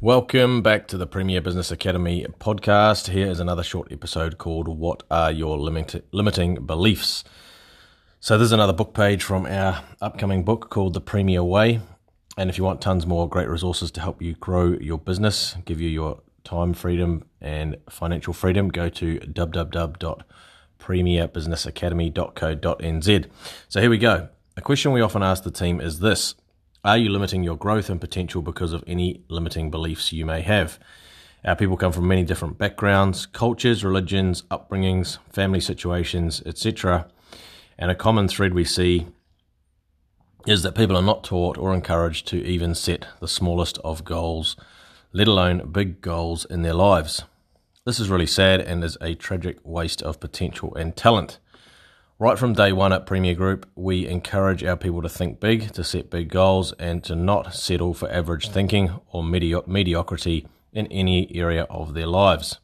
Welcome back to the Premier Business Academy podcast. Here is another short episode called What Are Your Limit- Limiting Beliefs? So, there's another book page from our upcoming book called The Premier Way. And if you want tons more great resources to help you grow your business, give you your time freedom and financial freedom, go to www.premierbusinessacademy.co.nz. So, here we go. A question we often ask the team is this are you limiting your growth and potential because of any limiting beliefs you may have? Our people come from many different backgrounds, cultures, religions, upbringings, family situations, etc. And a common thread we see is that people are not taught or encouraged to even set the smallest of goals, let alone big goals in their lives. This is really sad and is a tragic waste of potential and talent. Right from day one at Premier Group, we encourage our people to think big, to set big goals, and to not settle for average thinking or medio- mediocrity in any area of their lives.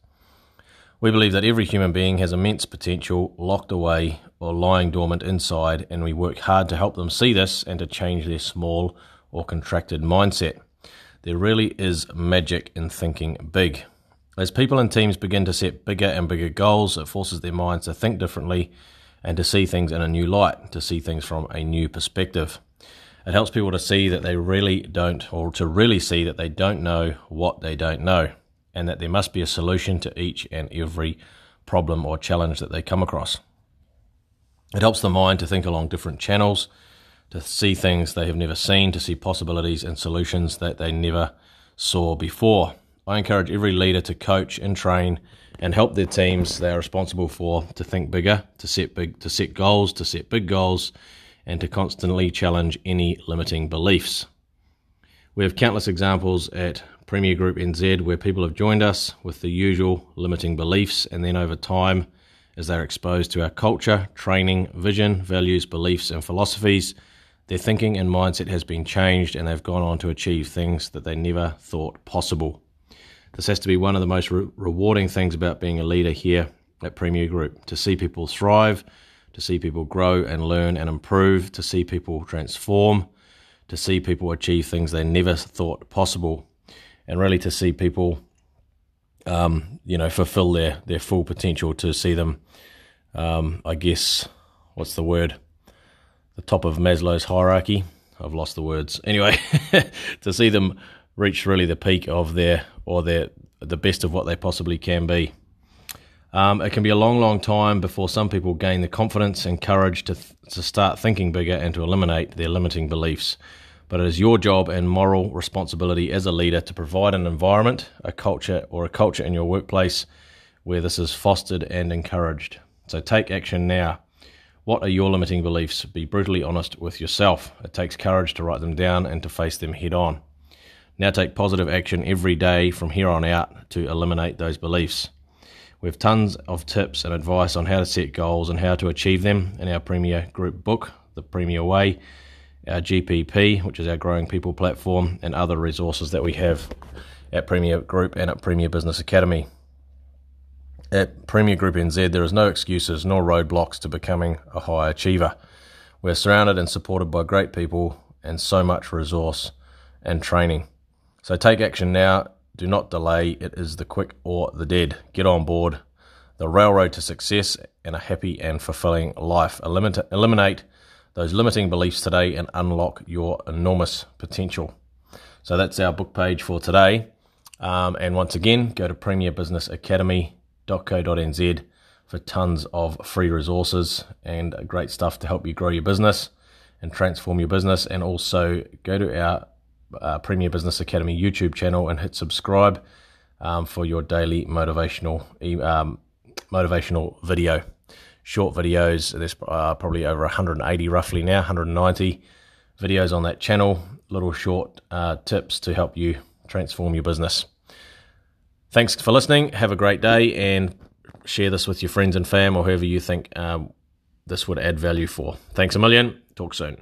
We believe that every human being has immense potential locked away or lying dormant inside, and we work hard to help them see this and to change their small or contracted mindset. There really is magic in thinking big. As people and teams begin to set bigger and bigger goals, it forces their minds to think differently and to see things in a new light, to see things from a new perspective. It helps people to see that they really don't, or to really see that they don't know what they don't know, and that there must be a solution to each and every problem or challenge that they come across. It helps the mind to think along different channels, to see things they have never seen, to see possibilities and solutions that they never saw before. I encourage every leader to coach and train and help their teams they are responsible for to think bigger, to set big to set goals, to set big goals, and to constantly challenge any limiting beliefs. We have countless examples at Premier Group NZ where people have joined us with the usual limiting beliefs and then over time as they're exposed to our culture, training, vision, values, beliefs and philosophies, their thinking and mindset has been changed and they've gone on to achieve things that they never thought possible. This has to be one of the most re- rewarding things about being a leader here at Premier Group to see people thrive, to see people grow and learn and improve, to see people transform, to see people achieve things they never thought possible, and really to see people, um, you know, fulfill their, their full potential, to see them, um, I guess, what's the word? The top of Maslow's hierarchy. I've lost the words. Anyway, to see them reach really the peak of their or their the best of what they possibly can be. Um, it can be a long, long time before some people gain the confidence and courage to, th- to start thinking bigger and to eliminate their limiting beliefs. But it is your job and moral responsibility as a leader to provide an environment, a culture, or a culture in your workplace where this is fostered and encouraged. So take action now. What are your limiting beliefs? Be brutally honest with yourself. It takes courage to write them down and to face them head on. Now take positive action every day from here on out to eliminate those beliefs. We have tons of tips and advice on how to set goals and how to achieve them in our Premier Group book, The Premier Way, our GPP, which is our Growing People platform, and other resources that we have at Premier Group and at Premier Business Academy. At Premier Group NZ, there is no excuses nor roadblocks to becoming a high achiever. We're surrounded and supported by great people and so much resource and training. So take action now. Do not delay. It is the quick or the dead. Get on board. The railroad to success and a happy and fulfilling life. Eliminate, those limiting beliefs today and unlock your enormous potential. So that's our book page for today. Um, and once again, go to premierbusinessacademy.co.nz for tons of free resources and great stuff to help you grow your business and transform your business. And also go to our uh, Premier Business Academy YouTube channel and hit subscribe um, for your daily motivational um, motivational video. Short videos. There's uh, probably over 180 roughly now, 190 videos on that channel. Little short uh, tips to help you transform your business. Thanks for listening. Have a great day and share this with your friends and fam or whoever you think um, this would add value for. Thanks a million. Talk soon.